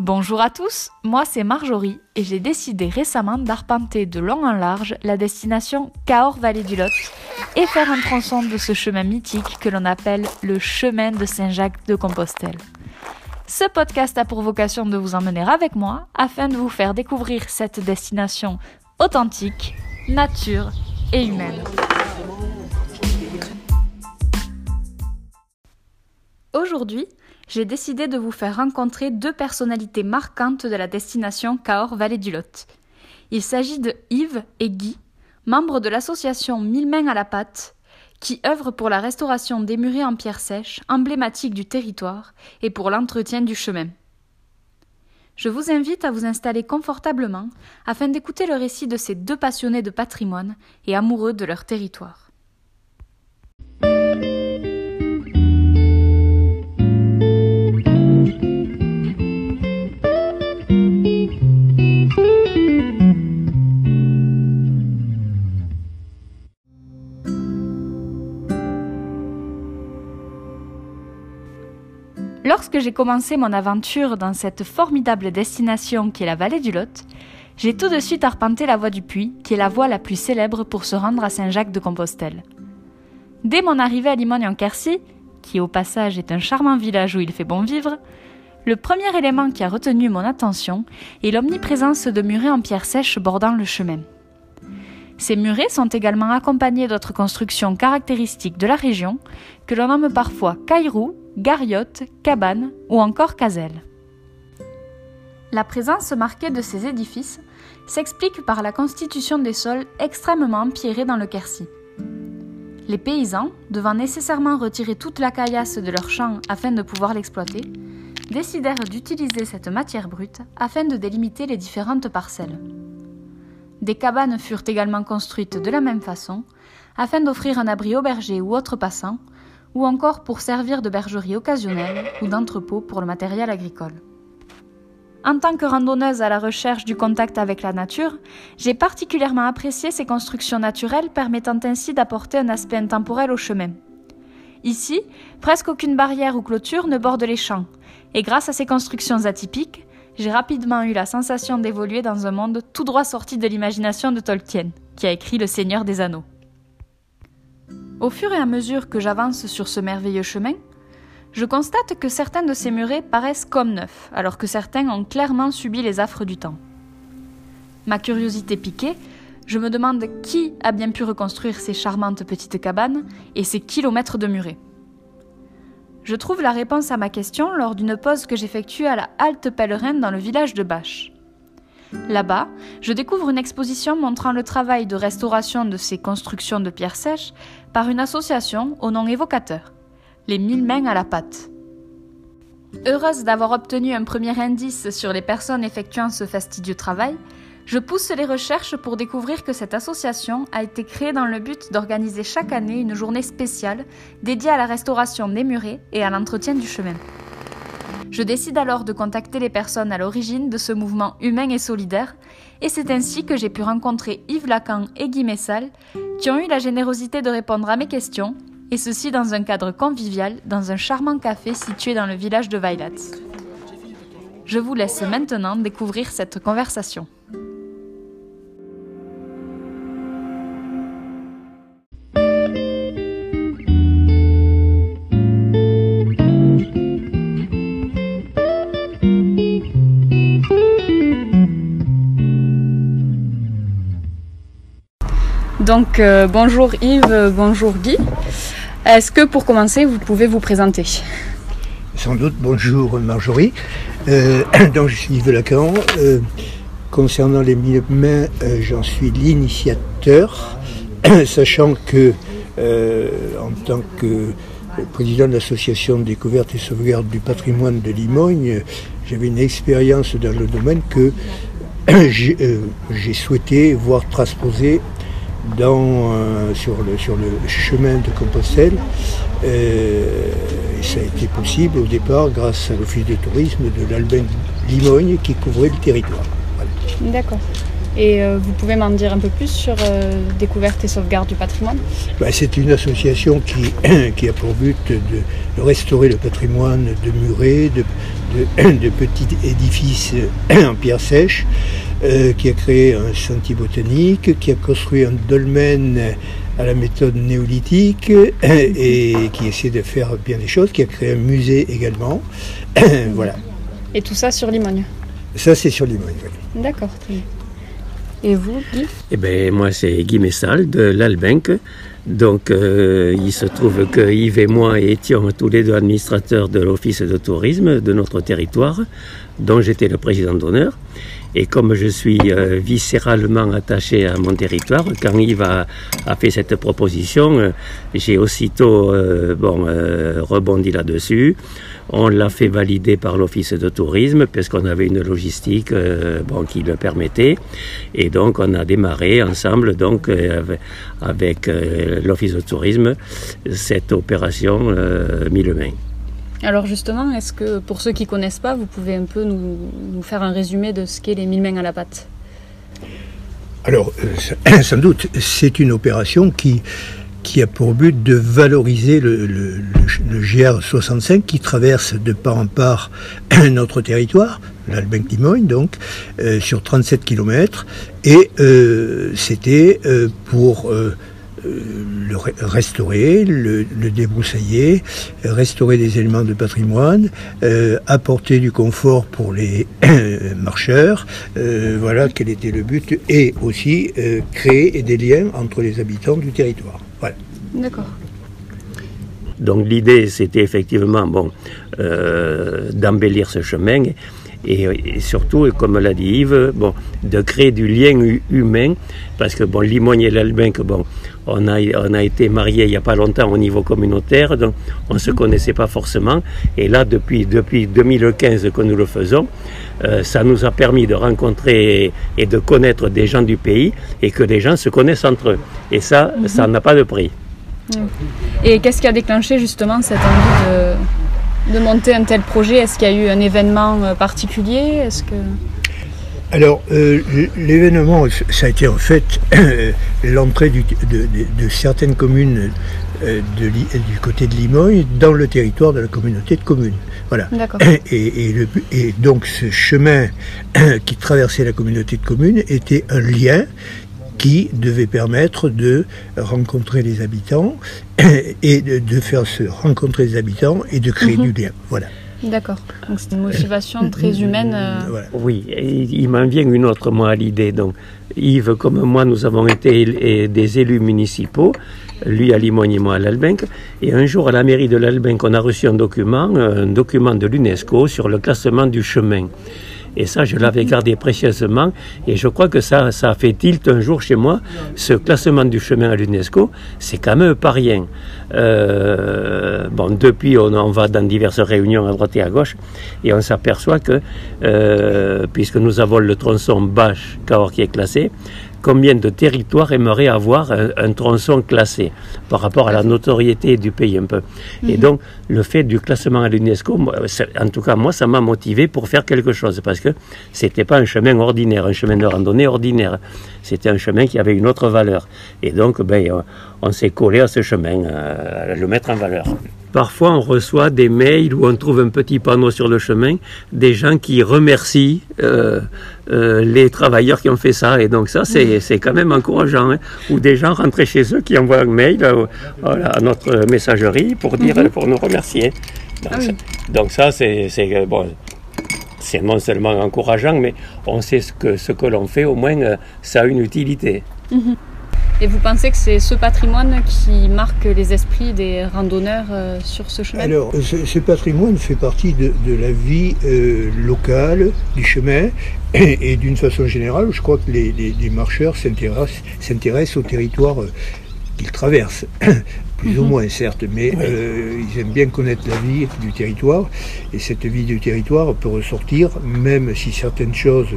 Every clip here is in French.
Bonjour à tous, moi c'est Marjorie et j'ai décidé récemment d'arpenter de long en large la destination Cahors-Vallée du Lot et faire un tronçon de ce chemin mythique que l'on appelle le chemin de Saint-Jacques de Compostelle. Ce podcast a pour vocation de vous emmener avec moi afin de vous faire découvrir cette destination authentique, nature et humaine. Aujourd'hui, j'ai décidé de vous faire rencontrer deux personnalités marquantes de la destination Cahors-Vallée du Lot. Il s'agit de Yves et Guy, membres de l'association Mille Mains à la Pâte, qui œuvrent pour la restauration des murets en pierre sèche, emblématiques du territoire, et pour l'entretien du chemin. Je vous invite à vous installer confortablement afin d'écouter le récit de ces deux passionnés de patrimoine et amoureux de leur territoire. Lorsque j'ai commencé mon aventure dans cette formidable destination qui est la vallée du Lot, j'ai tout de suite arpenté la voie du Puy, qui est la voie la plus célèbre pour se rendre à Saint-Jacques de Compostelle. Dès mon arrivée à Limogne-en-Quercy, qui au passage est un charmant village où il fait bon vivre, le premier élément qui a retenu mon attention est l'omniprésence de murets en pierre sèche bordant le chemin. Ces murets sont également accompagnés d'autres constructions caractéristiques de la région que l'on nomme parfois cailloux gariotes, cabanes ou encore caselles. La présence marquée de ces édifices s'explique par la constitution des sols extrêmement empierrés dans le Quercy. Les paysans, devant nécessairement retirer toute la caillasse de leurs champs afin de pouvoir l'exploiter, décidèrent d'utiliser cette matière brute afin de délimiter les différentes parcelles. Des cabanes furent également construites de la même façon, afin d'offrir un abri aux bergers ou autres passants, ou encore pour servir de bergerie occasionnelle ou d'entrepôt pour le matériel agricole. En tant que randonneuse à la recherche du contact avec la nature, j'ai particulièrement apprécié ces constructions naturelles permettant ainsi d'apporter un aspect intemporel au chemin. Ici, presque aucune barrière ou clôture ne borde les champs, et grâce à ces constructions atypiques, j'ai rapidement eu la sensation d'évoluer dans un monde tout droit sorti de l'imagination de Tolkien, qui a écrit Le Seigneur des Anneaux. Au fur et à mesure que j'avance sur ce merveilleux chemin, je constate que certains de ces murets paraissent comme neufs, alors que certains ont clairement subi les affres du temps. Ma curiosité piquée, je me demande qui a bien pu reconstruire ces charmantes petites cabanes et ces kilomètres de murets. Je trouve la réponse à ma question lors d'une pause que j'effectue à la halte pèlerin dans le village de Bâche. Là-bas, je découvre une exposition montrant le travail de restauration de ces constructions de pierres sèches par une association au nom évocateur, les Mille Mains à la Pâte. Heureuse d'avoir obtenu un premier indice sur les personnes effectuant ce fastidieux travail, je pousse les recherches pour découvrir que cette association a été créée dans le but d'organiser chaque année une journée spéciale dédiée à la restauration des murets et à l'entretien du chemin. Je décide alors de contacter les personnes à l'origine de ce mouvement humain et solidaire, et c'est ainsi que j'ai pu rencontrer Yves Lacan et Guy Messal, qui ont eu la générosité de répondre à mes questions, et ceci dans un cadre convivial, dans un charmant café situé dans le village de Weilat. Je vous laisse maintenant découvrir cette conversation. Donc euh, bonjour Yves, bonjour Guy. Est-ce que pour commencer, vous pouvez vous présenter? Sans doute, bonjour Marjorie. Euh, donc je suis Yves Lacan. Euh, concernant les mille mains, j'en suis l'initiateur, sachant que en tant que président de l'association Découverte et Sauvegarde du patrimoine de Limogne, j'avais une expérience dans le domaine que j'ai souhaité voir transposer dans, euh, sur, le, sur le chemin de Compostelle. Euh, et ça a été possible au départ grâce à l'office de tourisme de l'Albin Limogne qui couvrait le territoire. D'accord. Et euh, vous pouvez m'en dire un peu plus sur Découverte et sauvegarde du patrimoine? Bah, C'est une association qui, qui, a pour but de, restaurer le patrimoine de murets, de, de, petits édifices en pierre sèche, euh, qui a créé un sentier botanique, qui a construit un dolmen à la méthode néolithique et qui essaie de faire bien des choses, qui a créé un musée également. voilà. Et tout ça sur Limogne Ça, c'est sur Limogne, oui. D'accord, très bien. Et vous, Guy? Eh bien, moi, c'est Guy Messal de l'Albenque. Donc, euh, il se trouve que Yves et moi étions tous les deux administrateurs de l'Office de tourisme de notre territoire, dont j'étais le président d'honneur. Et comme je suis euh, viscéralement attaché à mon territoire, quand Yves a, fait cette proposition, euh, j'ai aussitôt bon, rebondi là-dessus. On l'a fait valider par l'Office de tourisme puisqu'on avait une logistique euh, bon, qui le permettait. Et donc on a démarré ensemble donc euh, avec euh, l'Office de tourisme cette opération mille mains. Alors justement, est-ce que pour ceux qui connaissent pas, vous pouvez un peu nous, faire un résumé de ce qu'est les mille mains à la pâte? Alors, sans doute, c'est une opération qui qui a pour but de valoriser le, GR65 qui traverse de part en part notre territoire, l'Albenc Limogne donc, euh, sur 37 km. Et euh, c'était euh, pour le restaurer, le, débroussailler, restaurer des éléments de patrimoine, apporter du confort pour les marcheurs. voilà quel était le but. Et aussi créer des liens entre les habitants du territoire. D'accord. Donc l'idée, c'était effectivement bon, euh, d'embellir ce chemin et, surtout, comme l'a dit Yves, bon, de créer du lien humain, parce que bon, Limogne et l'Albinque, bon, on a, on a été mariés il n'y a pas longtemps au niveau communautaire, donc on ne se connaissait pas forcément. Et là, depuis, depuis 2015 que nous le faisons, euh, ça nous a permis de rencontrer et de connaître des gens du pays et que les gens se connaissent entre eux. Et ça, ça n'a pas de prix. Et qu'est-ce qui a déclenché justement cette envie de, monter un tel projet? Est-ce qu'il y a eu un événement euh, particulier? Est-ce que... Alors, euh, l'événement, ça a été en fait l'entrée de, certaines communes euh, du côté de Limoges dans le territoire de la communauté de communes. Voilà. Et, et, donc, ce chemin qui traversait la communauté de communes était un lien qui devait permettre de rencontrer les habitants et de, faire se rencontrer les habitants et de créer mhm. du lien. Voilà. D'accord. Donc c'est une motivation très humaine. Euh. Oui, il m'en vient une autre moi à l'idée. Donc Yves, comme moi, nous avons été des élus municipaux, lui à Limogne et moi à l'Albenque. Et un jour à la mairie de l'Albenque, on a reçu un document, un document de l'UNESCO sur le classement du chemin. Et ça, je l'avais gardé précieusement. Et je crois que ça, a fait tilt un jour chez moi. Ce classement du chemin à l'UNESCO, c'est quand même pas rien. Euh, bon, depuis, on, va dans diverses réunions à droite et à gauche. Et on s'aperçoit que, euh, puisque nous avons le tronçon Bâche-Cahors qui est classé, combien de territoires aimeraient avoir un, tronçon classé par rapport à la notoriété du pays un peu. Et mhm. donc, le fait du classement à l'UNESCO, en tout cas, moi, ça m'a motivé pour faire quelque chose parce que c'était pas un chemin ordinaire, un chemin de randonnée ordinaire. C'était un chemin qui avait une autre valeur. Et donc, ben, on, s'est collé à ce chemin, euh, à le mettre en valeur. Parfois, on reçoit des mails où on trouve un petit panneau sur le chemin, des gens qui remercient euh, euh, les travailleurs qui ont fait ça. Et donc ça, c'est quand même encourageant. Hein. Ou des gens rentrés chez eux qui envoient un mail euh, à notre messagerie pour, dire, mhm. pour nous remercier. Donc, ah ça, c'est bon, c'est non seulement encourageant, mais on sait ce que, ce que l'on fait, au moins, ça a une utilité. Mhm. Et vous pensez que c'est ce patrimoine qui marque les esprits des randonneurs euh, sur ce chemin? Alors, ce, patrimoine fait partie de, la vie euh, locale du chemin. Et, d'une façon générale, je crois que les, marcheurs s'intéressent au territoire euh, qu'ils traversent plus ou mhm. moins certes, mais euh, ils aiment bien connaître la vie du territoire, et cette vie du territoire peut ressortir, même si certaines choses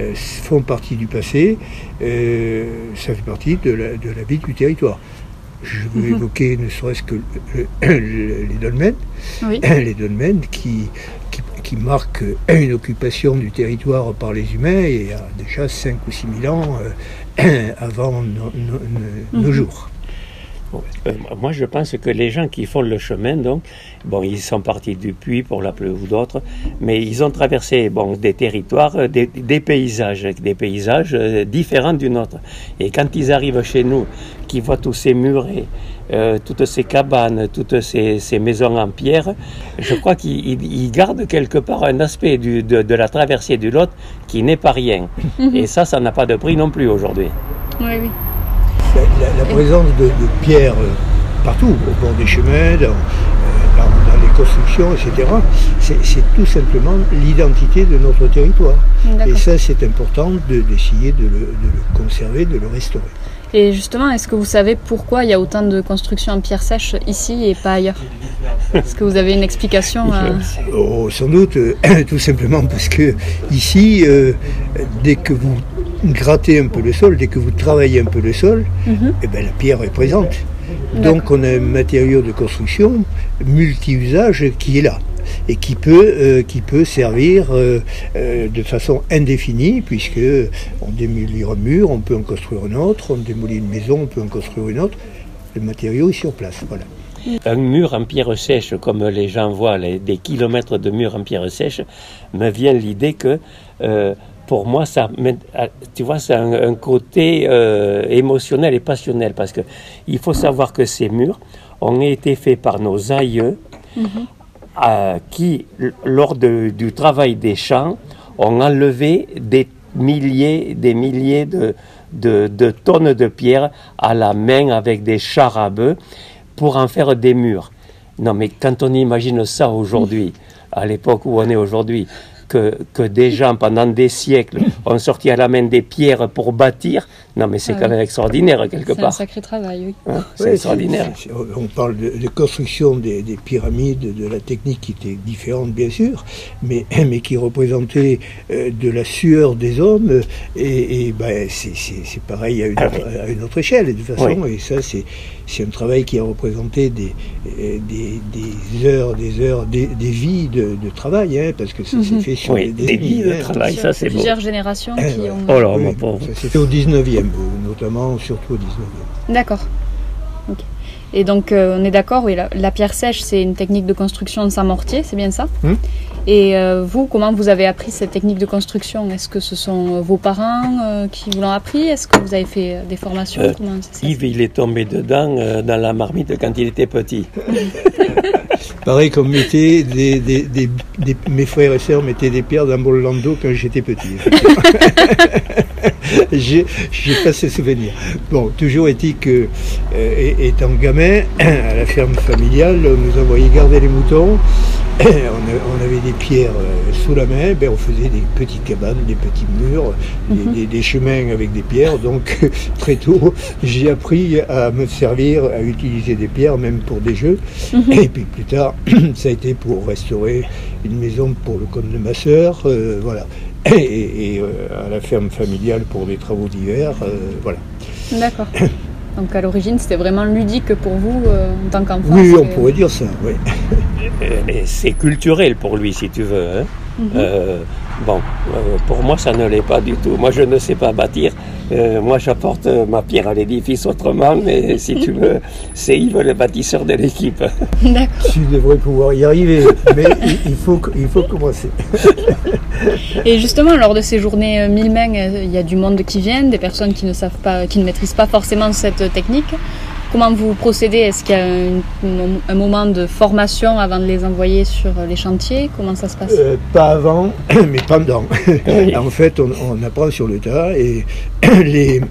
euh, font partie du passé, euh, ça fait partie de la, de la, vie du territoire. Je veux mhm. évoquer ne serait-ce que les dolmens, les dolmens qui, qui marque une occupation du territoire par les humains il y a déjà 5 ou 6 000 ans avant nos Mhm. jours. Euh, moi, je pense que les gens qui font le chemin, donc, bon, ils sont partis du Puy pour la ou d'autres, mais ils ont traversé, bon, des territoires, euh, des, des paysages, des paysages euh, différents du nôtre. Et quand ils arrivent chez nous, qu'ils voient tous ces murets, euh, toutes ces cabanes, toutes ces, ces maisons en pierre, je crois qu'ils ils- ils gardent quelque part un aspect du- de, de la traversée du Lot qui n'est pas rien. Et ça, ça n'a pas de prix non plus aujourd'hui. Oui, oui. La, présence de, de pierres euh, partout, au bord des chemins, dans, euh, dans- dans les constructions, etc., c'est tout simplement l'identité de notre territoire. Et ça, c'est important de- d'essayer de, le, de le conserver, de le restaurer. Et justement, est-ce que vous savez pourquoi il y a autant de constructions en pierre sèche ici et pas ailleurs? Est-ce que vous avez une explication à- Oh, sans doute, euh, tout simplement parce que ici, euh, dès que vous grattez un peu le sol, dès que vous travaillez un peu le sol, Mhm. eh ben, la pierre est présente. Donc on a un matériau de construction multi-usage qui est là et qui peut, euh, qui peut servir euh, euh, de façon indéfinie puisque on démolit un mur, on peut en construire un autre, on démolit une maison, on peut en construire une autre. Le matériau est sur place. Voilà. Un mur en pierre sèche, comme les gens voient, les- des kilomètres de murs en pierre sèche, me vient l'idée que, euh, pour moi, ça, ah, tu vois, c'est un, un côté euh, émotionnel et passionnel, parce que il faut savoir que ces murs ont été faits par nos aïeux, euh, qui, lors de- du travail des champs, ont enlevé des milliers, des milliers de, de, de tonnes de pierres à la main avec des chars à bœufs pour en faire des murs. Non, mais quand on imagine ça aujourd'hui, à l'époque où on est aujourd'hui, que, que des gens pendant des siècles ont sorti à la main des pierres pour bâtir, non, mais c'est Ah quand même extraordinaire quelque C'est un part. sacré travail, oui. hein. c'est Ouais, extraordinaire. on parle de, de construction des, des pyramides, de la technique qui était différente bien sûr, mais, mais qui représentait euh, de la sueur des hommes, et, et ben, c'est c'est- c'est pareil à une, Ah autre, à une autre échelle de toute façon, Oui. et ça c'est c'est un travail qui a représenté des, euh, des, des heures, des heures, des, des vies de, de travail, hein, parce que ça s'est fait sur Oui, des vies de hein. travail, ça c'est beau. Plusieurs générations qui ouais. ont... Oh là, Oui, mon pauvre. ça s'est fait au 19e, notamment, surtout au 19e. D'accord. Ok. Et donc, euh, on est d'accord, oui, la, la pierre sèche, c'est une technique de construction sans mortier, c'est bien ça Hmm. Et euh, vous, comment vous avez appris cette technique de construction? Est-ce que ce sont euh, vos parents euh, qui vous l'ont appris? Est-ce que vous avez fait euh, des formations? Euh, Comment ça se Yves, il est tombé dedans euh, dans la marmite quand il était petit. Pareil comme mettait des, des, des- des- mes frères et sœurs mettaient des pierres dans mon landau quand j'étais petit. J'ai pas ce souvenir. Bon, toujours est-il que, euh, étant gamin, à la ferme familiale, on nous envoyait garder les moutons. On, avait des pierres euh, sous la main, ben, on faisait des petites cabanes, des petits murs, des, des- des chemins avec des pierres. Donc très tôt, j'ai appris à me servir, à utiliser des pierres, même pour des jeux. Et puis plus tard, ça a été pour restaurer une maison pour le compte de ma sœur, euh, voilà. Et, et, euh, à la ferme familiale pour des travaux d'hiver, euh, voilà. D'accord. Donc, à l'origine, c'était vraiment ludique pour vous euh, en tant qu'enfant Oui, on pourrait dire ça, oui. C'est culturel pour lui, si tu veux. hein. Mhm. Euh, bon, euh, pour moi, ça ne l'est pas du tout. Moi, je ne sais pas bâtir. Euh, moi, j'apporte euh, ma pierre à l'édifice autrement, mais si tu veux, c'est Yves le bâtisseur de l'équipe. D'accord. Tu devrais pouvoir y arriver, mais il, faut, il faut commencer. Et justement, lors de ces journées euh, mille mains, il y a du monde qui vient, des personnes qui ne savent pas, qui ne maîtrisent pas forcément cette technique. Comment vous procédez? Est-ce qu'il y a un, moment de formation avant de les envoyer sur euh, les chantiers? Comment ça se passe? Euh, pas avant, mais pendant. Oui. en fait, on, on apprend sur le tas et les,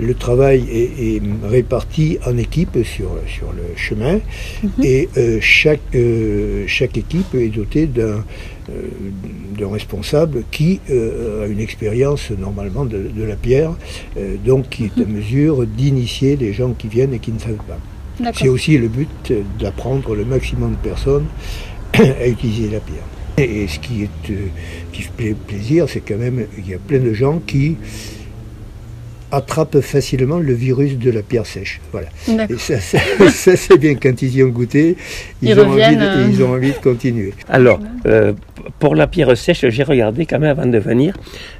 le travail est, est réparti en équipes sur, sur le chemin et euh, chaque, euh, chaque équipe est dotée d'un euh, responsable qui euh, a une expérience normalement de, de la pierre, donc qui est à mesure d'initier les gens qui viennent et qui ne savent pas. C'est aussi le but d'apprendre le maximum de personnes à utiliser la pierre. Et, et ce qui, est, qui fait pla- plaisir, c'est quand même qu'il y a plein de gens qui attrapent facilement le virus de la pierre sèche. Voilà. Et ça, ça- ça, c'est bien quand ils y ont goûté, ils, Ils ont, envie reviennent, de, euh. ils ont envie de continuer. Alors, euh, pour la pierre sèche, j'ai regardé quand même avant de venir,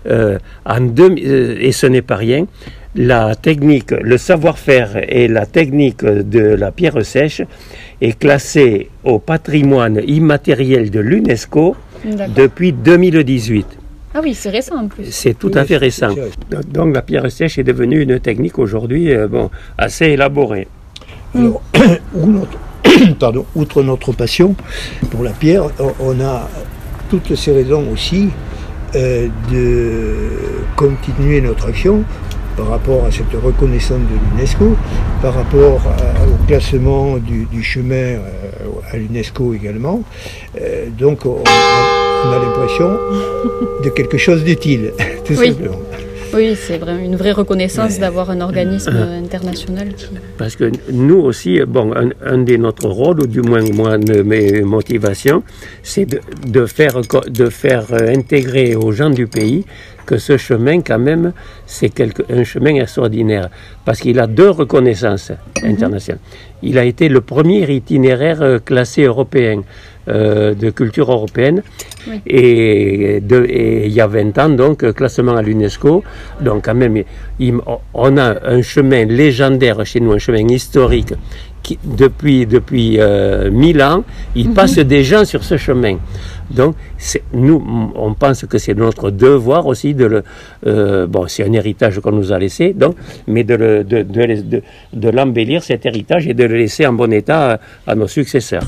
euh, en deux- euh, et ce n'est pas rien, la technique, le savoir-faire et la technique de la pierre sèche est classée au patrimoine immatériel de l'UNESCO depuis 2018. Ah oui, c'est récent en plus. C'est tout à fait récent. Donc la pierre sèche est devenue une technique aujourd'hui euh, bon, assez élaborée. Alors, pardon, outre notre passion pour la pierre, on- on a toutes ces raisons aussi euh, de continuer notre action par rapport à cette reconnaissance de l'UNESCO, par rapport à- au classement du, du chemin euh, à l'UNESCO également. Euh, donc on, on a l'impression de quelque chose d'utile, tout Oui. simplement. Oui, c'est vraiment une vraie reconnaissance Ouais. d'avoir un organisme international qui. Parce que nous aussi, bon, un, un de notre rôle, ou du moins moi, de mes motivations, c'est de, de faire, de faire euh, intégrer aux gens du pays que ce chemin, quand même, c'est quelque- un chemin extraordinaire. Parce qu'il a deux reconnaissances internationales. Il a été le premier itinéraire euh, classé européen. euh, de culture européenne Oui. et, de- et il y a 20 ans donc euh, classement à l'UNESCO donc quand même il- on a un chemin légendaire chez nous un chemin historique qui depuis depuis euh, 1000 ans il passe des gens sur ce chemin. Donc nous on pense que c'est notre devoir aussi de le euh, bon c'est un héritage qu'on nous a laissé donc mais de le- de, de, de- de l'embellir cet héritage et de le laisser en bon état à, à nos successeurs.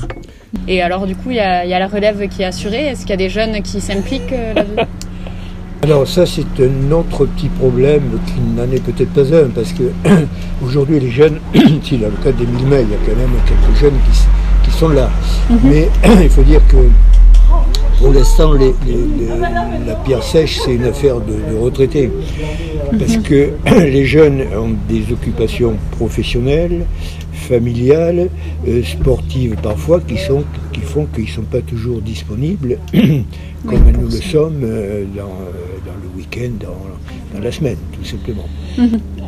Et alors, du coup, il y, a il y a la relève qui est assurée. Est-ce qu'il y a des jeunes qui s'impliquent euh, là-dedans? Alors ça c'est un autre petit problème qui n'en est peut-être pas un parce que aujourd'hui les jeunes, si dans le cas des mille mails, il y a quand même quelques jeunes qui, sont là. Mais il faut dire que pour l'instant les- les- les- la pierre sèche c'est une affaire de, de retraités. Parce que les jeunes ont des occupations professionnelles, familiales, euh, sportives parfois, qui, sont, qui font qu'ils ne sont pas toujours disponibles, comme Oui, nous le sommes euh, dans, euh, dans le week-end, dans, dans la semaine, tout simplement.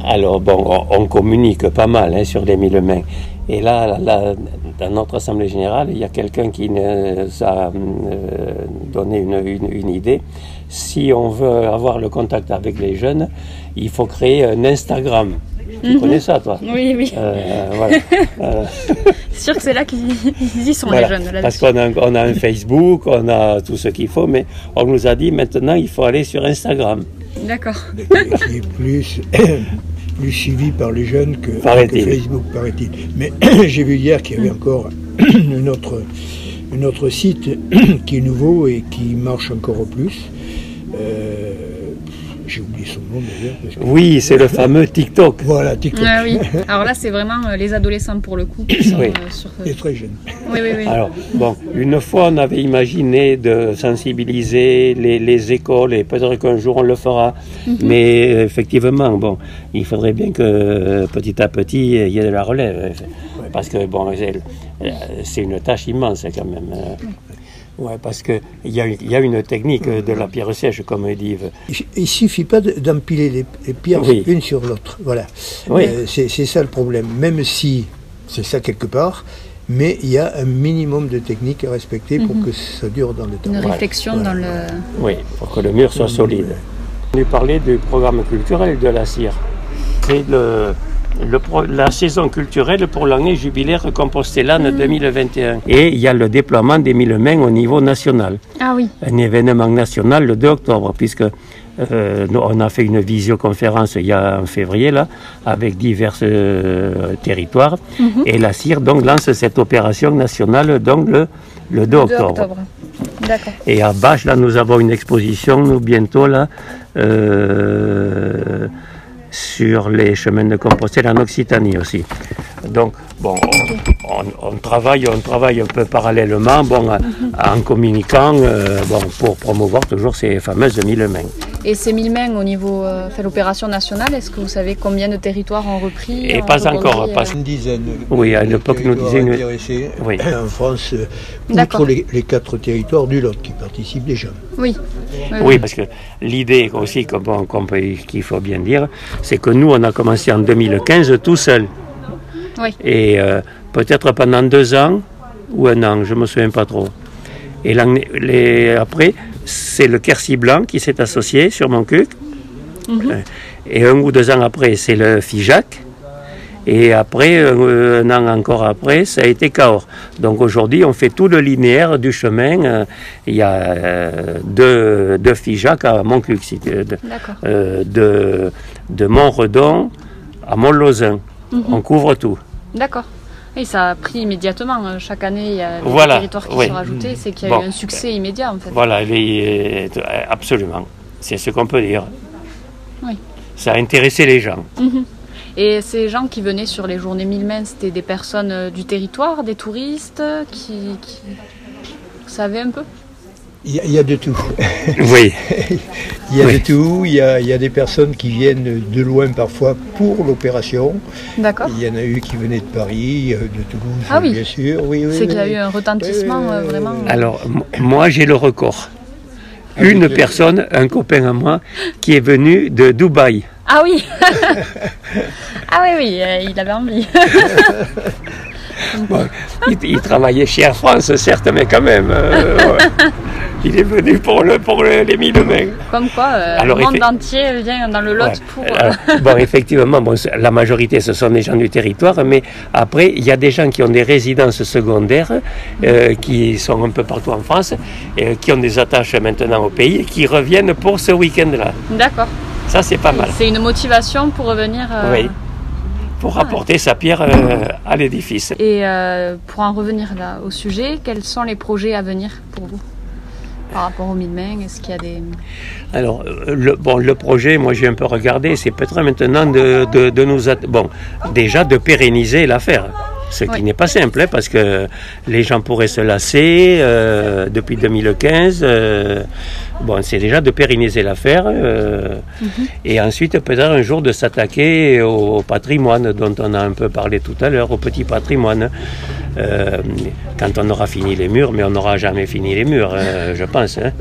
Alors, bon, on, on communique pas mal hein, sur les mille mains. Et là, là, dans notre Assemblée Générale, il y a quelqu'un qui nous a euh, donné une, une- une idée. Si on veut avoir le contact avec les jeunes, il faut créer un Instagram. Tu connais ça, toi? Oui, oui. Euh, voilà. Euh, C'est sûr que c'est là qu'ils ils y sont, voilà. les jeunes. là-dessus. Parce qu'on a, on a un Facebook, on a tout ce qu'il faut, mais on nous a dit maintenant il faut aller sur Instagram. D'accord. Qui, est plus, plus suivi par les jeunes que. Facebook, paraît-il. Mais j'ai vu hier qu'il y avait encore un autre, un autre site qui est nouveau et qui marche encore au plus. Euh, j'ai oublié son nom d'ailleurs. que- Oui, c'est le fameux TikTok. Voilà, TikTok. Ah oui. Alors là, c'est vraiment euh, les adolescents pour le coup qui sont Oui. euh, sur. Est très jeune. Oui, oui, oui. Alors, bon, une fois on avait imaginé de sensibiliser les, les écoles et peut-être qu'un jour on le fera, mais euh, effectivement, bon, il faudrait bien que euh, petit à petit il y ait de la relève, euh, parce que bon, c'est euh, c'est une tâche immense quand même. Euh. Ouais, parce qu'il y, a- il y a une technique euh, de la pierre sèche, comme dit Yves. Il ne suffit pas de- d'empiler les, les pierres Oui. une sur l'autre. Voilà. Oui. Euh, c'est ça le problème. Même si c'est ça quelque part, mais il y a un minimum de techniques à respecter pour que ça dure dans le temps. Une Voilà. réflexion Voilà. dans le. Oui, pour que le mur soit solide. On lui parlait du programme culturel de la cire. C'est le, le pro- la saison culturelle pour l'année jubilaire Compostelle 2021. Et il y a le déploiement des mille mains au niveau national. Ah oui. Un événement national le 2 octobre, puisque euh, nous, on a fait une visioconférence il y a en février là, avec divers euh, territoires. Et la cire donc lance cette opération nationale donc le, le 2 2 octobre. Et à Bâche, là, nous avons une exposition, nous, bientôt, là, euh, sur les chemins de Compostelle en Occitanie aussi. Donc, bon, on, on- on travaille, on travaille un peu parallèlement, bon, en communiquant, euh, bon, pour promouvoir toujours ces fameuses mille mains. Et ces 1000 mains au niveau euh, fait l'opération nationale, est-ce que vous savez combien de territoires ont repris Et pas encore, euh, pas- Une dizaine. Oui, à l'époque, nous disaient une- Oui. En France, euh, D'accord. outre les, les quatre territoires du Lot qui participent déjà. Oui. Oui, Oui, parce que l'idée aussi qu'il faut bien dire, c'est que nous, on a commencé en 2015 tout seul. Oui. Et euh, peut-être pendant deux ans ou un an, je ne me souviens pas trop. Et les- après, c'est le Quercy Blanc qui s'est associé sur mon cuc. Mhm. Euh, Et un ou deux ans après, c'est le FIJAC. Et après, euh, un an encore après, ça a été Cahors. Donc aujourd'hui, on fait tout le linéaire du chemin. Il y a deux, deux FIJAC à tu- de, de, de Montredon à Mont-Lausin. Mhm. On couvre tout. D'accord. Et ça a pris immédiatement. euh, Chaque année, il y a des Voilà, territoires qui oui. sont rajoutés. C'est qu'il y a Bon. eu un succès immédiat, en fait. Voilà, les- euh, absolument. C'est ce qu'on peut dire. Oui. Ça a intéressé les gens. Et ces gens qui venaient sur les journées 1000 mains, c'était des personnes euh, du territoire, des touristes qui, qui... Vous savez un peu? Il y, a- il y a de tout. Oui. Il y a Oui. de tout. Il y a, il y a des personnes qui viennent de loin parfois pour l'opération. D'accord. Il y en a eu qui venaient de Paris, euh, de Toulouse, Ah oui. bien sûr. Oui, oui, C'est qu'il y a eu un retentissement euh, vraiment. Alors, moi, j'ai le record. Ah, Une personne, un copain à moi, qui est venu de Dubaï. Ah oui Ah oui, oui, euh, il avait envie. Il, il travaillait chez Air France, certes, mais quand même. euh, ouais. Il est venu pour, le, pour le- les mille mains. Comme quoi, euh, Alors, le monde entier vient dans le Lot Ouais. pour... euh, Alors, bon, effectivement, bon, la majorité, ce sont des gens du territoire, mais après, il y a des gens qui ont des résidences secondaires, euh, qui sont un peu partout en France, et qui ont des attaches maintenant au pays, et qui reviennent pour ce week-end-là. D'accord. Ça, c'est pas mal. C'est une motivation pour revenir... Oui. Pour apporter sa pierre euh, à l'édifice. Et euh, pour en revenir là au sujet, quels sont les projets à venir pour vous par rapport mille mains Est-ce qu'il y a des... Alors, euh, le, bon, le projet, moi j'ai un peu regardé, c'est peut-être maintenant de, de, de nous... Bon, déjà de pérenniser l'affaire. Ce qui Oui. n'est pas simple, hein, parce que les gens pourraient se lasser euh, depuis 2015. euh, bon, c'est déjà de pérenniser l'affaire. euh, Et ensuite, peut-être un jour de s'attaquer au, patrimoine, dont on a un peu parlé tout à l'heure, au petit patrimoine. Euh, quand on aura fini les murs, mais on n'aura jamais fini les murs, euh, je pense. hein.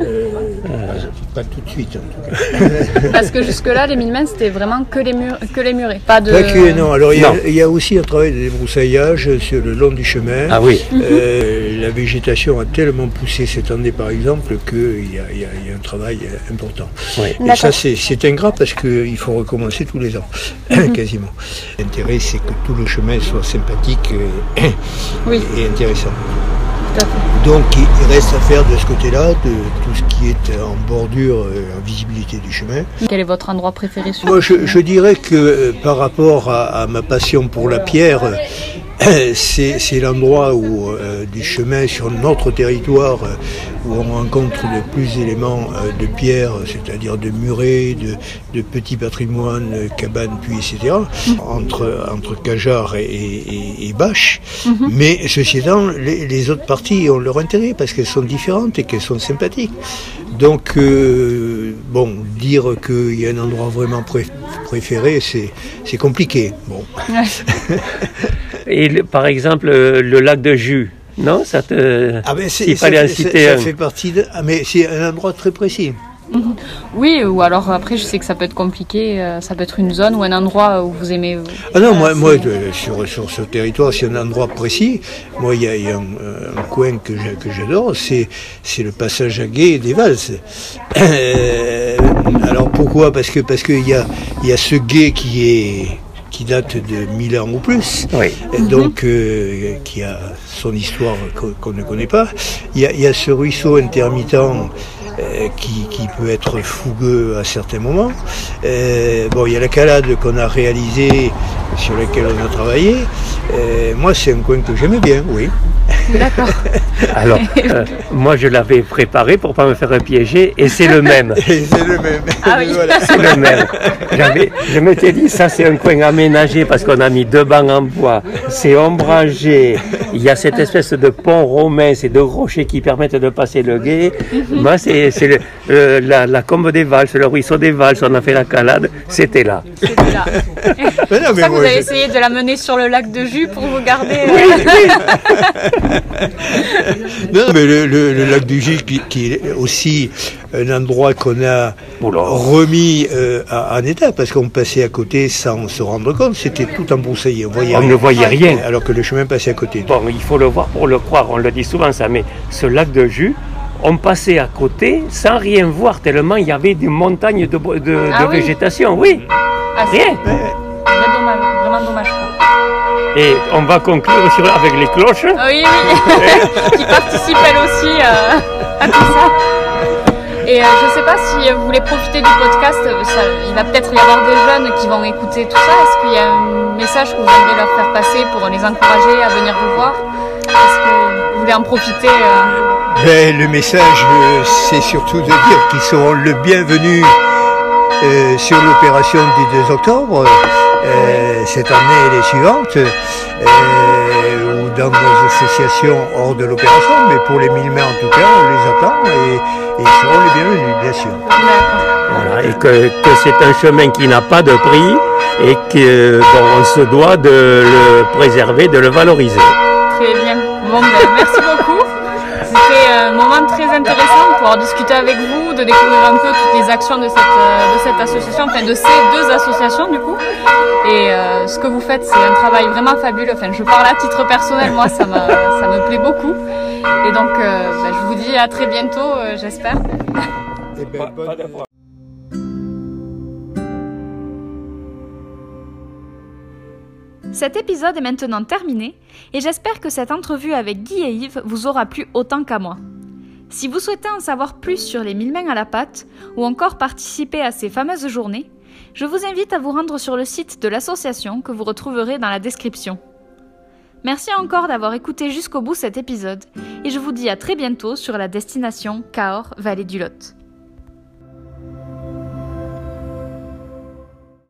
Pas tout de suite. en tout cas. Parce que jusque-là, les mille mains, c'était vraiment que les, murs, que les murets. Pas de... Pas que, non. Alors, il y, a, y aussi un travail de débroussaillage sur le long du chemin. Ah oui. Euh, la végétation a tellement poussé cette année, par exemple, qu'il y, a- il y a il y a un travail euh, important. Oui. Et ça, c'est c'est ingrat parce qu'il faut recommencer tous les ans, quasiment. L'intérêt, c'est que tout le chemin soit sympathique et, Oui, et intéressant. Donc, il reste à faire de ce côté-là, de tout ce qui est en bordure, euh, en visibilité du chemin. Quel est votre endroit préféré sur Moi, le je, chemin je dirais que euh, par rapport à, à ma passion pour la pierre, c'est c'est l'endroit où euh, du chemin sur notre territoire euh, où on rencontre le plus d'éléments euh, de pierre, c'est-à-dire de murets, de, de petits patrimoines, euh, cabanes, puits, etc. entre entre Cajar et, et, et Bâche. Mais ceci étant, les, les autres parties ont leur intérêt parce qu'elles sont différentes et qu'elles sont sympathiques. Donc, euh, bon, dire qu'il y a un endroit vraiment pré- préféré, c'est c'est compliqué. Bon. Et le- par exemple, euh, le lac de Jus, non? Ça te... Ah ben c'est- ça, fait- citer ça, un. ça fait partie de. Ah mais c'est un endroit très précis. Oui, ou alors après, je sais que ça peut être compliqué. euh, Ça peut être une zone ou un endroit où vous aimez... Ah non, moi, Euh, moi sur, sur ce territoire, c'est un endroit précis. Moi, il y a, il y a un, un coin que j'a- que j'adore, c'est c'est le passage à Gué des Valses. Euh, alors pourquoi? Parce que parce qu'il y a il y a ce gué qui est qui date de 1000 ans ou plus. Oui. Et donc euh, qui a son histoire qu'on ne connaît pas. Il y a, il y a ce ruisseau intermittent euh, qui, qui peut être fougueux à certains moments. Euh, bon, il y a la calade qu'on a réalisée, sur laquelle on a travaillé. Euh, moi, c'est un coin que j'aimais bien, oui. D'accord. Alors, euh, moi, je l'avais préparé pour pas me faire piéger, et c'est le même. Et c'est le même. Ah oui. Voilà. C'est le même. J'avais- je m'étais dit, ça c'est un coin aménagé parce qu'on a mis deux bancs en bois, c'est ombragé, il y a cette espèce de pont romain, ces deux rochers qui permettent de passer le gué. Moi, c'est c'est le- le- la, la combe des valses, le ruisseau des valses, on a fait la calade, c'était là. C'était là. Mais non, C'est mais ça que vous avez je- essayé de la mener sur le lac de Jus pour vous garder. euh, Non, mais le, le- le lac du Gilles, qui, qui est aussi un endroit qu'on a Oula. remis euh, à- en état, parce qu'on passait à côté sans se rendre compte, c'était tout embroussaillé, on voyait On rien. ne voyait rien. Alors que le chemin passait à côté. Bon, il faut le voir pour le croire, on le dit souvent ça, mais ce lac de jus, on passait à côté sans rien voir, tellement il y avait des montagnes de, Ah oui. végétation, oui, Ah, rien. dommage, vraiment dommage. quoi. Et on va conclure sur, avec les cloches. Oui, oui, qui participe elle aussi euh, à tout ça. Et euh, je ne sais pas si vous voulez profiter du podcast, euh, ça- il va peut-être y avoir des jeunes qui vont écouter tout ça. Est-ce qu'il y a un message que vous aimeriez leur faire passer pour les encourager à venir vous voir? Est-ce que vous voulez en profiter euh, Ben, le message, euh, c'est surtout de dire qu'ils seront le bienvenu euh, sur l'opération du 2 octobre, euh, cette année et les suivantes, euh, ou dans nos associations hors de l'opération, mais pour les mille mains en tout cas, on les attend et, et ils seront les bienvenus, bien sûr. D'accord. Voilà, et que, que c'est un chemin qui n'a pas de prix et que bon, on se doit de le préserver, de le valoriser. Très bien. Bon, ben, merci beaucoup. C'était un moment très intéressant de pouvoir discuter avec vous, de découvrir un peu toutes les actions de cette, euh, de cette association, enfin de ces deux associations du coup. Et euh, ce que vous faites, c'est un travail vraiment fabuleux. Enfin, je parle à titre personnel, moi, ça, m'a- ça me plaît beaucoup. Et donc, euh, ben, je vous dis à très bientôt, euh, j'espère. Eh ben, bonne- Cet épisode est maintenant terminé et j'espère que cette entrevue avec Guy et Yves vous aura plu autant qu'à moi. Si vous souhaitez en savoir plus sur les mille mains à la pâte ou encore participer à ces fameuses journées, je vous invite à vous rendre sur le site de l'association que vous retrouverez dans la description. Merci encore d'avoir écouté jusqu'au bout cet épisode et je vous dis à très bientôt sur la destination Cahors Vallée du Lot.